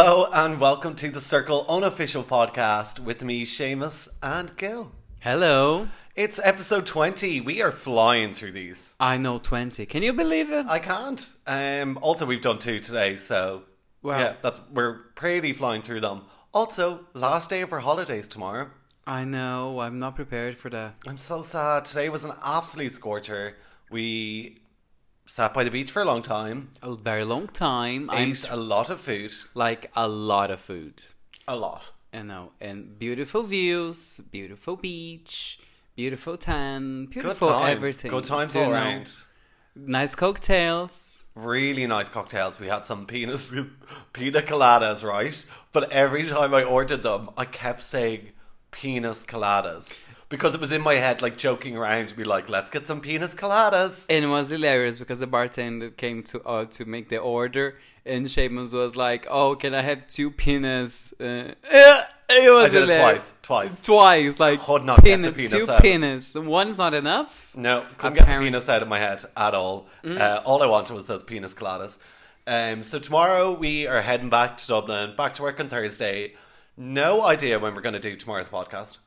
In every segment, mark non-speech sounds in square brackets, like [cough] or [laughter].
Hello and welcome to the Circle unofficial podcast with me, Seamus and Gil. Hello. It's episode 20. We are flying through these. I know 20. Can you believe it? I can't. Um, also, we've done two today, so Wow. yeah, that's we're pretty flying through them. Also, last day of our holidays tomorrow. I know. I'm not prepared for that. I'm so sad. Today was an absolute scorcher. We sat by the beach for a long time, A very long time. I'm ate a lot of food, like a lot of food. a lot. You know, and beautiful views, beautiful beach, beautiful tan, Good beautiful times. everything. Good times all around. Nice cocktails. really nice cocktails. We had some penis, [laughs] pina coladas, right? But every time I ordered them, I kept saying penis coladas because it was in my head, like joking around to be like, "Let's get some penis coladas." And it was hilarious because the bartender came to uh, to make the order, and Seamus was like, "Oh, can I have two penis?" Uh, it was I did it twice, twice. Twice, like Could not get the penis- penis two out. penis. One's not enough. No, couldn't get the penis out of my head at all. Mm. Uh, all I wanted was those penis coladas. Um, so tomorrow we are heading back to Dublin, back to work on Thursday. No idea when we're going to do tomorrow's podcast.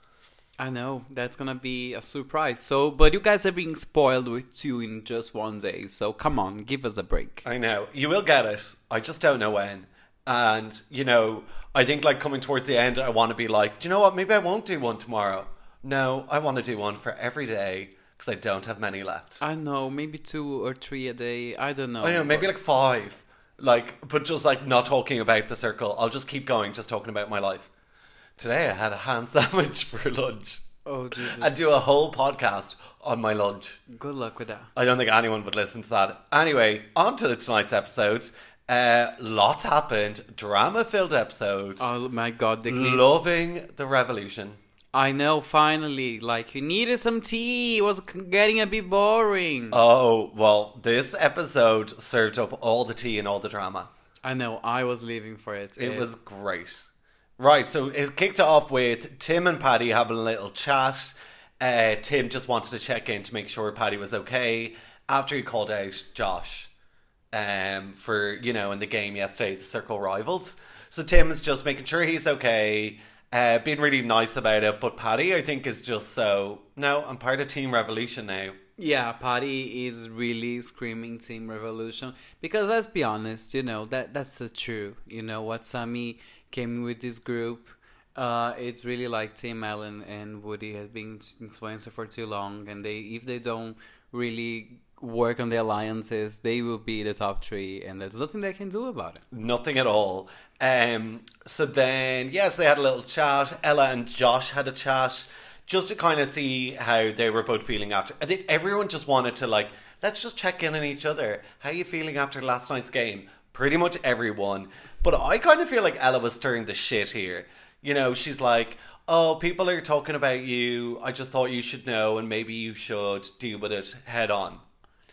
I know that's gonna be a surprise. So, but you guys are being spoiled with two in just one day. So come on, give us a break. I know. You will get it. I just don't know when. And, you know, I think like coming towards the end, I want to be like, do you know what? Maybe I won't do one tomorrow. No, I want to do one for every day because I don't have many left. I know, maybe two or three a day. I don't know. I know, maybe like five. Like, but just like not talking about the circle. I'll just keep going, just talking about my life. Today I had a ham [laughs] sandwich for lunch. Oh Jesus! and do a whole podcast on my lunch. Good luck with that. I don't think anyone would listen to that. Anyway, on to tonight's episode. Uh, lots happened. Drama filled episode. Oh my God! The clean. Loving the revolution. I know. Finally, like you needed some tea. It was getting a bit boring. Oh, well, this episode served up all the tea and all the drama. I know. I was leaving for it. It was great. Right, so it kicked off with Tim and Paddy having a little chat. Uh, Tim just wanted to check in to make sure Paddy was okay after he called out Josh um, for, you know, in the game yesterday, the Circle Rivals. So Tim's just making sure he's okay, uh, being really nice about it. But Paddy, I think, is just so, no, I'm part of Team Revolution now. Yeah, Paddy is really screaming Team Revolution because let's be honest, you know that that's the truth. You know what Sammy came with this group. Uh, it's really like Tim Allen and Woody has been influencer for too long, and they if they don't really work on the alliances, they will be the top three, and there's nothing they can do about it. Nothing at all. Um, so then, yes, they had a little chat. Ella and Josh had a chat just to kind of see how they were both feeling after. I think everyone just wanted to like, let's just check in on each other. How you feeling after last night's game? Pretty much everyone. But I kind of feel like Ella was stirring the shit here. You know, she's like, oh, people are talking about you. I just thought you should know, and maybe you should deal with it head on.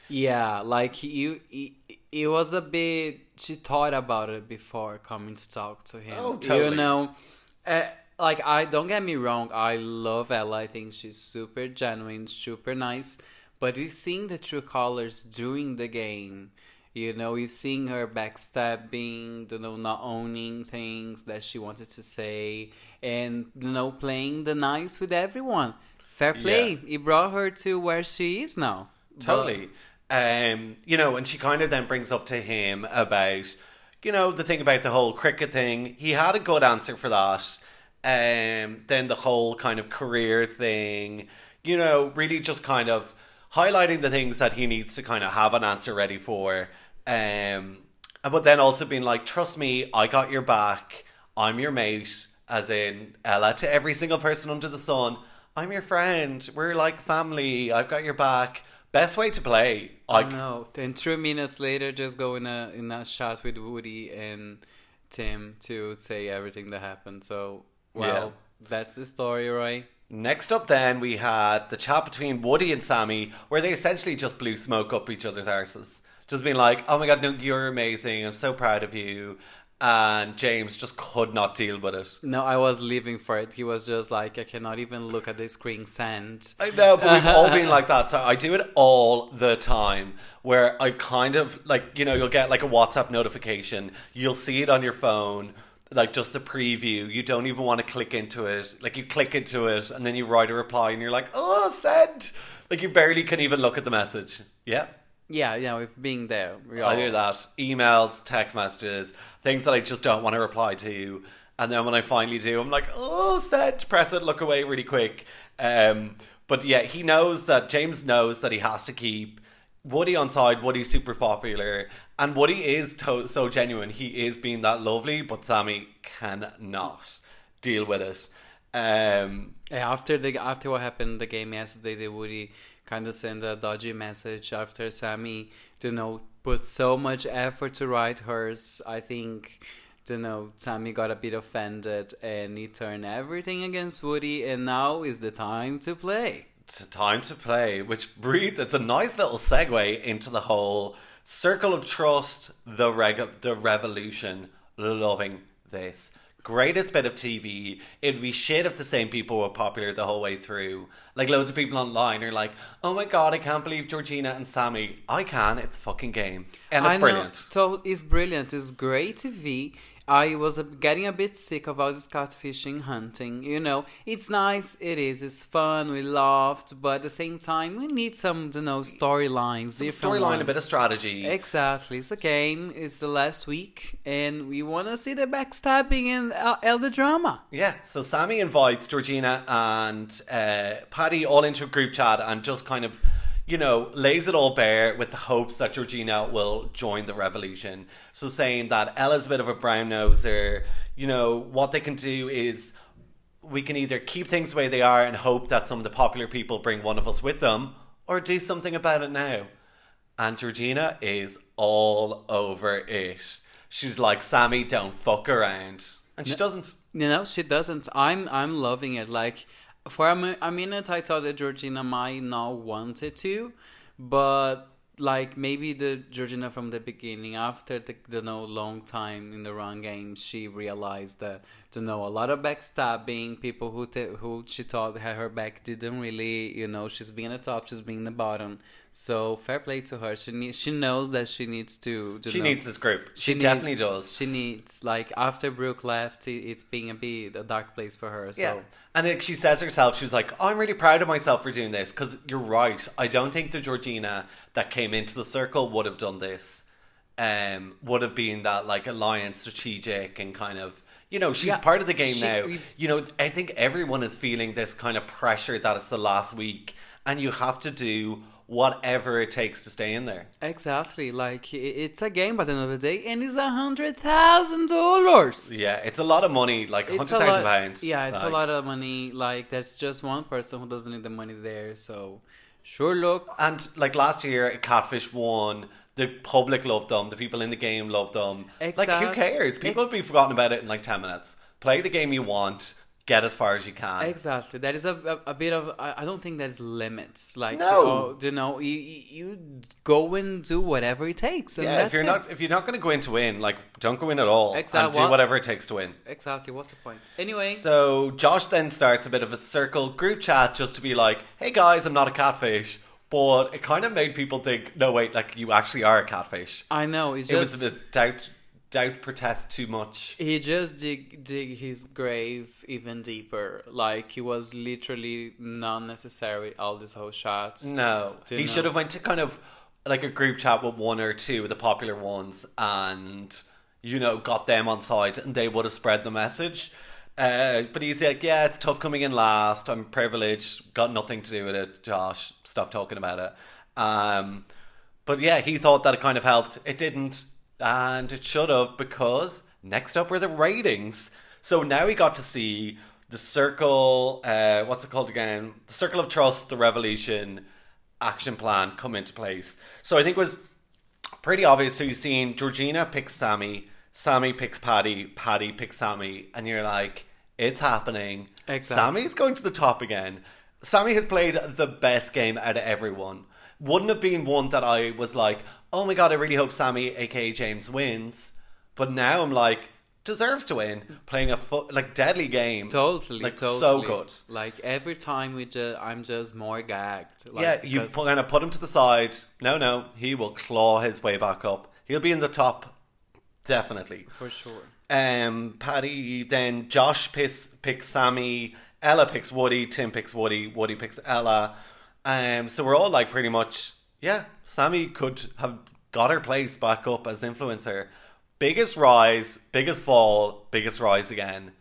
Yeah, like you, it, it was a bit. She thought about it before coming to talk to him. Oh, totally. You know, uh, like I don't get me wrong. I love Ella. I think she's super genuine, super nice. But we've seen the true colors during the game. You know, we've seen her backstabbing, you know, not owning things that she wanted to say, and you know, playing the nice with everyone. Fair play. Yeah. It brought her to where she is now. Totally. Um, you know, and she kind of then brings up to him about, you know, the thing about the whole cricket thing. He had a good answer for that. Um, then the whole kind of career thing, you know, really just kind of highlighting the things that he needs to kind of have an answer ready for. Um, but then also being like, trust me, I got your back. I'm your mate, as in Ella, to every single person under the sun. I'm your friend. We're like family. I've got your back. Best way to play. I Like, know. And three minutes later, just go in a in a chat with Woody and Tim to say everything that happened. So, well, that's the story, right? Next up, then we had the chat between Woody and Sammy, where they essentially just blew smoke up each other's arses, just being like, "Oh my god, no, you're amazing. I'm so proud of you." And James just could not deal with it. No, I was living for it. He was just like, I cannot even look at the screen send. I know, but we've all been [laughs] like that. So I do it all the time where I kind of like, you know, you'll get like a WhatsApp notification, you'll see it on your phone, like just a preview. You don't even want to click into it. Like you click into it and then you write a reply and you're like, oh, send. Like you barely can even look at the message. Yeah. Yeah, yeah, with being there. we I all- do that. Emails, text messages, things that I just don't want to reply to. And then when I finally do, I'm like, oh, send, press it, look away really quick. Um, but yeah, he knows that, James knows that he has to keep Woody on side. Woody's super popular. And Woody is to- so genuine. He is being that lovely, but Sammy cannot deal with it. Um, after the after what happened the game yesterday, they Woody kind of sent a dodgy message after Sammy, you know, put so much effort to write hers. I think, you know, Sammy got a bit offended and he turned everything against Woody, and now is the time to play. It's time to play, which breathes. It's a nice little segue into the whole circle of trust, the reg- the revolution. Loving this. Greatest bit of TV. It'd be shit if the same people were popular the whole way through. Like loads of people online are like, "Oh my god, I can't believe Georgina and Sammy." I can. It's a fucking game, and it's I know, brilliant. So it's brilliant. It's great TV. I was uh, getting a bit sick of all this catfishing hunting. You know, it's nice. It is. It's fun. We laughed, but at the same time, we need some, you know, storylines. Storyline, a bit of strategy. Exactly. It's a game. It's the last week, and we want to see the backstabbing and uh, all the drama. Yeah, so Sammy invites Georgina and uh, Paddy all into a group chat and just kind of, you know, lays it all bare with the hopes that Georgina will join the revolution. So saying that Ella's a bit of a brown noser, you know, what they can do is we can either keep things the way they are and hope that some of the popular people bring one of us with them, or do something about it now. And Georgina is all over it. She's like, Sammy, don't fuck around. And she doesn't. You know, she doesn't. I'm I'm loving it. Like for a, a minute, I thought that Georgina might not wanted to, but like maybe the Georgina from the beginning, after the the no long time in the wrong game, she realized that to know a lot of backstabbing. People who who she thought had her back didn't really. You know, she's being the top, she's being the bottom. So fair play to her. She needs. She knows that she needs to. to She know- needs this group. She, need- definitely does. She needs like after Brooke left, it, it's being a bit a dark place for her. So yeah. And like she says herself, she's like, I'm really proud of myself for doing this because you're right. I don't think the Georgina that came into the circle would have done this. Um, would have been that like alliance strategic and kind of you know she's Yeah, part of the game she- now. You know, I think everyone is feeling this kind of pressure that it's the last week and you have to do whatever it takes to stay in there. exactly, like it's a game by the end of the day, and it's a hundred thousand dollars. Yeah, it's a lot of money, like hundred thousand pounds. Yeah, it's a lot of money. Like that's just one person who doesn't need the money there. So sure, look. And like last year, Catfish won. The public loved them. The people in the game loved them. Like who cares? People ex- have been forgotten about it in like ten minutes. Play the game you want. Get as far as you can. Exactly. That is a, a, a bit of. I, I don't think there's limits. Like, No. oh, you know, you, you go and do whatever it takes. And yeah, if you're it. not if you're not going to go in to win, like don't go in at all, Exactly. and do what- whatever it takes to win. Exactly. What's the point? Anyway. So Josh then starts a bit of a circle group chat just to be like, "Hey guys, I'm not a catfish," but it kind of made people think, "No, wait, like you actually are a catfish." I know. It's it just. was a doubt doubt protest too much. He just dig dig his grave even deeper. Like he was literally not necessary all these whole shots. No, he you should have went to kind of like a group chat with one or two of the popular ones, and you know got them on side, and they would have spread the message. Uh, but he's like, yeah, it's tough coming in last. I'm privileged. Got nothing to do with it. Josh, stop talking about it. Um, but yeah, he thought that it kind of helped. It didn't, and it should have because next up were the ratings. So now we got to see the circle. Uh, what's it called again? The circle of trust, the revolution action plan come into place. So I think it was pretty obvious. So you've seen Georgina picks Sammy, Sammy picks Paddy, Paddy picks Sammy, and you're like, it's happening. Exactly. Sammy's going to the top again. Sammy has played the best game out of everyone. Wouldn't have been one that I was like, oh my god, I really hope Sammy, aka James, wins. But now I'm like, deserves to win. Playing a like deadly game. Totally, Like, totally. so good. Like every time we just, I'm just more gagged. Like, yeah, you put, kind of put him to the side. No, no, he will claw his way back up. He'll be in the top definitely. for sure. Um, Paddy, then Josh picks, picks Sammy, Ella picks Woody, Tim picks Woody, Woody picks Ella. Um, so we're all like pretty much, yeah, Sammy could have got her place back up as influencer. Biggest rise, biggest fall, biggest rise again.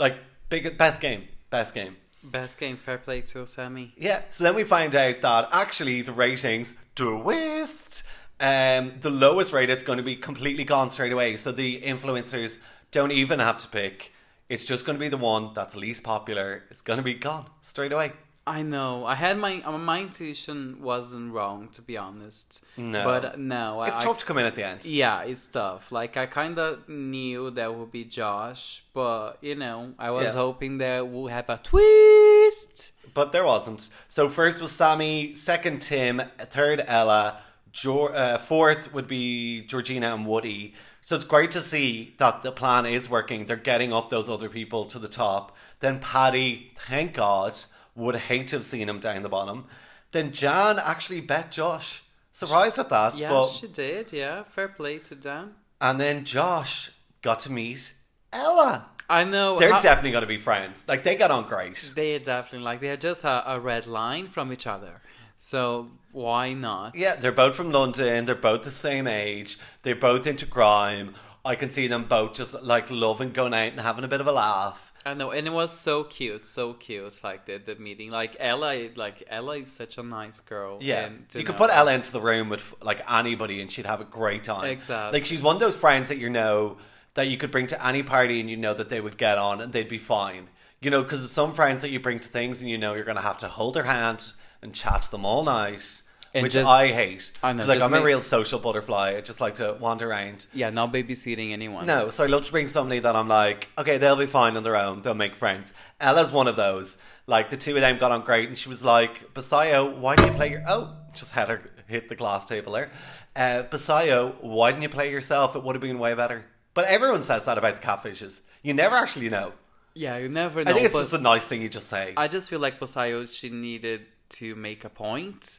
Like, big, best game, best game. Best game, fair play to Sammy. Yeah, so then we find out that actually the ratings twist. Um, the lowest rate it's going to be completely gone straight away. So the influencers don't even have to pick. It's just going to be the one that's least popular. It's going to be gone straight away. I know. I had my uh, my intuition wasn't wrong to be honest. No. but uh, no, It's I, tough to come in at the end. Yeah, it's tough. Like I kind of knew that would be Josh, but you know, I was Yeah. hoping that we'll have a twist. But there wasn't. So first was Sammy, second Tim, third Ella, uh, fourth would be Georgina and Woody. So it's great to see that the plan is working. They're getting up those other people to the top. Then Paddy, thank God, would hate to have seen him down the bottom. Then Jan actually bet Josh. Surprised at that. Yeah, but, she did. Yeah, fair play to Dan. and then Josh got to meet Ella. I know. They're how- definitely going to be friends. Like, they got on great. They are definitely like they are just a, a red line from each other. So why not? Yeah, they're both from London. They're both the same age. They're both into crime. I can see them both just like loving going out and having a bit of a laugh. I know, and it was so cute, so cute. Like the the meeting, like Ella, like Ella is such a nice girl. Yeah, and to you could know- put Ella into the room with like anybody, and she'd have a great time. Exactly. Like she's one of those friends that you know that you could bring to any party, and you know that they would get on and they'd be fine. You know, because some friends that you bring to things, and you know you're going to have to hold their hand and chat to them all night, And which just- I hate. I know, like I'm a real social butterfly. I just like to wander around. Yeah, not babysitting anyone. No, so I love to bring somebody that I'm like, okay, they'll be fine on their own. They'll make friends. Ella's one of those. Like the two of them got on great, and she was like, "Bisayo, why didn't you play your?" Oh, just had her hit the glass table there. Uh, Bisayo, why didn't you play yourself? It would have been way better. But everyone says that about the catfishes. You never actually know. Yeah, you never know. I think it's just a nice thing you just say. I just feel like Bisayo, she needed to make a point,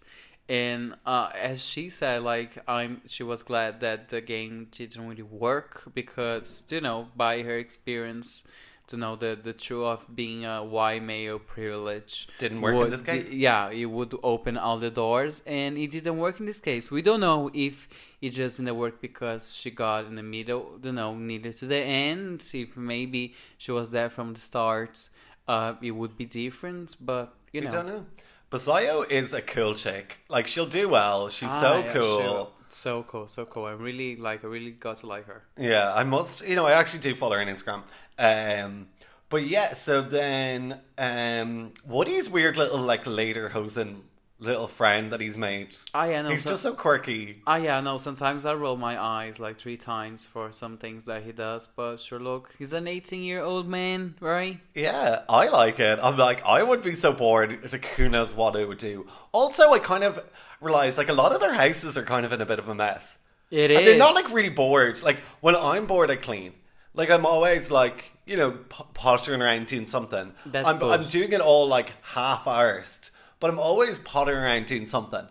and uh, as she said, like I'm, she was glad that the game didn't really work because you know by her experience. To know the the truth of being a white male privilege Didn't work in this case? Yeah, it would open all the doors, and it didn't work in this case. We don't know if it just didn't work because she got in the middle, you know, needed to the end. If maybe she was there from the start, uh, it would be different. But you know, We don't know. Bisayo is a cool chick. Like she'll do well. She's Ah, so yeah, cool. so cool, so cool. I really like. I really got to like her. Yeah, I must. You know, I actually do follow her on Instagram. Um, but yeah, so then um, Woody's weird little like later hosen little friend that he's made. Ah, yeah, no, he's so- just so quirky. Ah, yeah, no. Sometimes I roll my eyes like three times for some things that he does. But sure, look, he's an eighteen-year-old man, right? Yeah, I like it. I'm like, I would be so bored. Like, who knows what it would do? Also, I kind of realized like a lot of their houses are kind of in a bit of a mess. It And is. they're not like really bored. Like when I'm bored, I clean. Like I'm always like you know p- pottering around doing something. That's I'm I'm doing it all like half arsed, but I'm always pottering around doing something.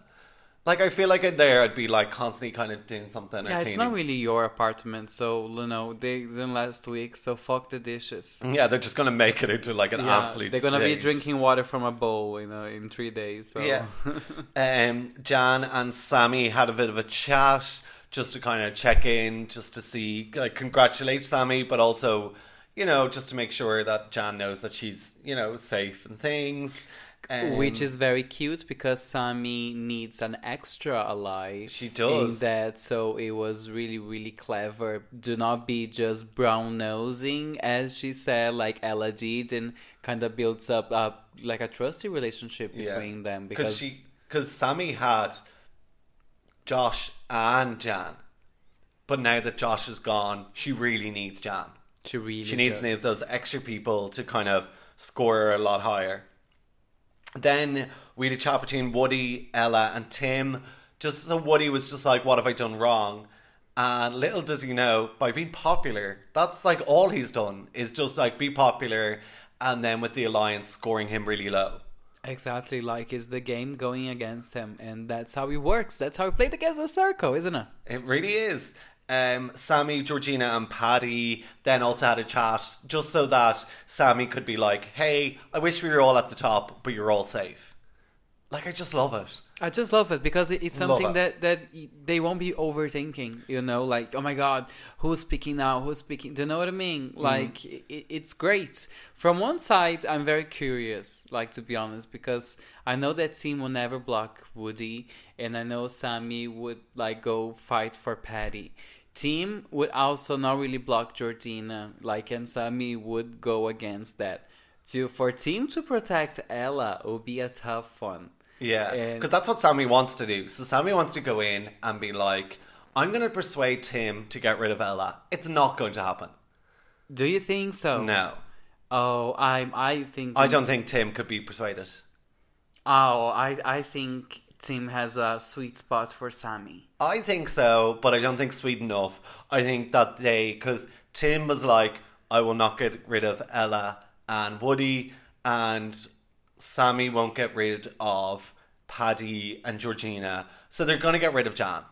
Like I feel like in there I'd be like constantly kind of doing something. Yeah, it's not really your apartment, so you know they didn't last week. So fuck the dishes. Yeah, they're just gonna make it into like an Yeah, absolute. they're gonna be drinking water from a bowl, you know, in three days. So. Yeah. [laughs] um, Jan and Sammy had a bit of a chat just to kind of check in, just to see, like, congratulate Sammy, but also, you know, just to make sure that Jan knows that she's, you know, safe and things. Um, Which is very cute because Sammy needs an extra ally. She does. In that, so it was really, really clever. Do not be just brown nosing, as she said, like Ella did, and kind of builds up uh, like a trusty relationship between them because she because Sammy had Josh and Jan, but now that Josh is gone, she really needs Jan. she really She needs, needs those extra people to kind of score a lot higher. Then we had a chat between Woody, Ella, and Tim. Just so Woody was just like, "What have I done wrong?" And little does he know, by being popular, that's like all he's done is just like be popular, and then with the alliance scoring him really low. Exactly, like is the game going against him, and that's how he works. That's how he played against the circle, isn't it? It really is. Um, Sammy, Georgina, and Paddy then also had a chat just so that Sammy could be like, "Hey, I wish we were all at the top, but you're all safe." Like, I just love it. I just love it because it's something it. that that they won't be overthinking. You know, like oh my god, who's speaking now? Who's speaking? Do you know what I mean? Mm-hmm. Like it, it's great. From one side, I'm very curious. Like to be honest, because I know that team will never block Woody, and I know Sammy would like go fight for Paddy. Team would also not really block Georgina, like and Sammy would go against that. To for team to protect Ella would be a tough one. Yeah, because that's what Sammy wants to do. So Sammy wants to go in and be like, "I'm going to persuade Tim to get rid of Ella." It's not going to happen. Do you think so? No, Oh, I'm. I think. I don't think Tim could be persuaded. Oh, I. I think Tim has a sweet spot for Sammy. I think so, but I don't think sweet enough. I think that they, because Tim was like, I will not get rid of Ella and Woody, and Sammy won't get rid of Paddy and Georgina. So they're going to get rid of Jan.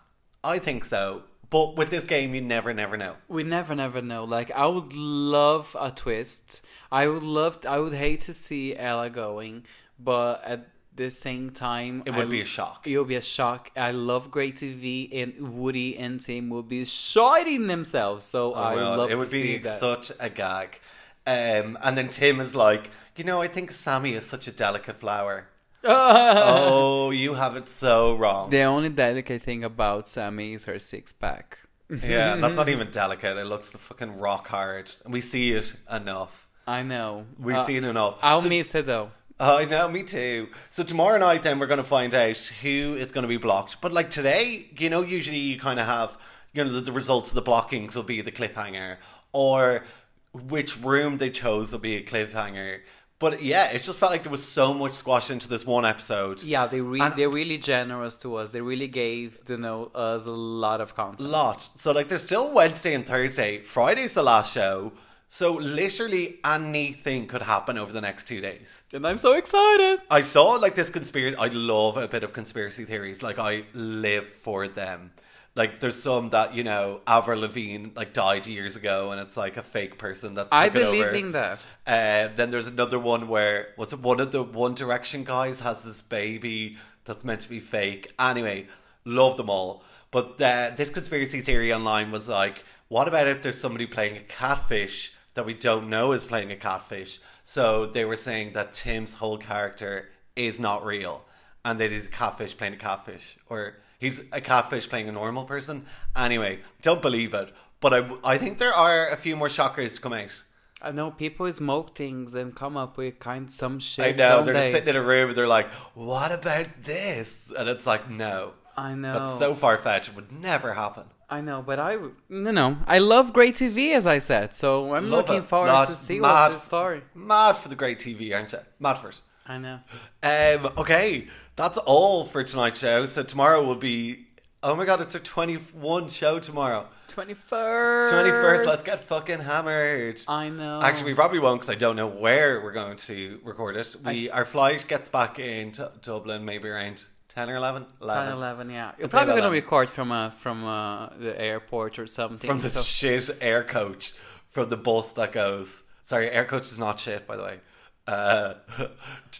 I think so. But with this game, you never, never know. We never, never know. Like, I would love a twist. I would love. I would hate to see Ella going, but at the same time, It would I- be a shock. It would be a shock. I love Great TV, and Woody and Tim would be shitting themselves. So I Oh, well, love it to would see be that. such a gag. Um, and then Tim is like, you know, I think Sammy is such a delicate flower. [laughs] oh, you have it so wrong. the only delicate thing about Sammy is her six pack. Yeah, that's not [laughs] even delicate. It looks the fucking rock hard. We see it enough. I know. We've Uh, seen enough. I'll So- miss it though. I know, me too. So tomorrow night, then we're going to find out who is going to be blocked. But like today, you know, usually you kind of have, you know, the, the results of the blockings will be the cliffhanger, or which room they chose will be a cliffhanger. But yeah, it just felt like there was so much squashed into this one episode. Yeah, they re- And- they're really generous to us. They really gave you know us a lot of content. lot. So like there's still Wednesday and Thursday. Friday's the last show. So literally anything could happen over the next two days. And I'm so excited. I saw like this conspiracy. I love a bit of conspiracy theories. Like I live for them. Like there's some that you know Avril Lavigne like died years ago, and it's like a fake person that I believe in that. Uh, then there's another one where what's it? One of the One Direction guys has this baby that's meant to be fake. Anyway, love them all. But uh, this conspiracy theory online was like, what about if there's somebody playing a catfish that we don't know is playing a catfish? So they were saying that Tim's whole character is not real, and that he's a catfish playing a catfish, or he's a catfish playing a normal person. Anyway, don't believe it. But I, I think there are a few more shockers to come out. I know people smoke things and come up with kind of some shit. I know they're they? just sitting in a room and they're like, "What about this?" And it's like, "No, I know. that's so far fetched. It would never happen." I know, but I no no. I love great TV as I said, so I'm Love looking it. forward Not to see mad. what's the story. Mad for the great TV, aren't you? Mad for it. I know. Um, okay, that's all for tonight's show. So tomorrow will be. Oh my god, it's our twenty-one show tomorrow. Twenty first. Twenty-first. Let's get fucking hammered. I know. Actually, we probably won't because I don't know where we're going to record it. We our flight gets back into Dublin maybe around ten or 11? 10, 11, yeah. You're Let's probably gonna record from uh, from uh, the airport or something. from the so- shit Aircoach from the bus that goes. Sorry, Aircoach is not shit, by the way. Uh, [laughs]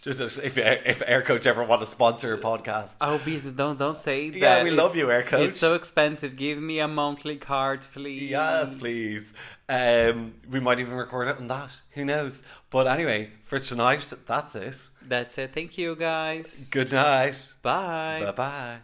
if if Aircoach ever want to sponsor a podcast, Oh, busy! Don't don't say that. Yeah, we love It's- you, Aircoach. It's so expensive. Give me a monthly card, please. yes, please. Um, we might even record it on that. Who knows? But anyway, for tonight, that's it. That's it. Thank you, guys. Good night. Bye. Bye bye.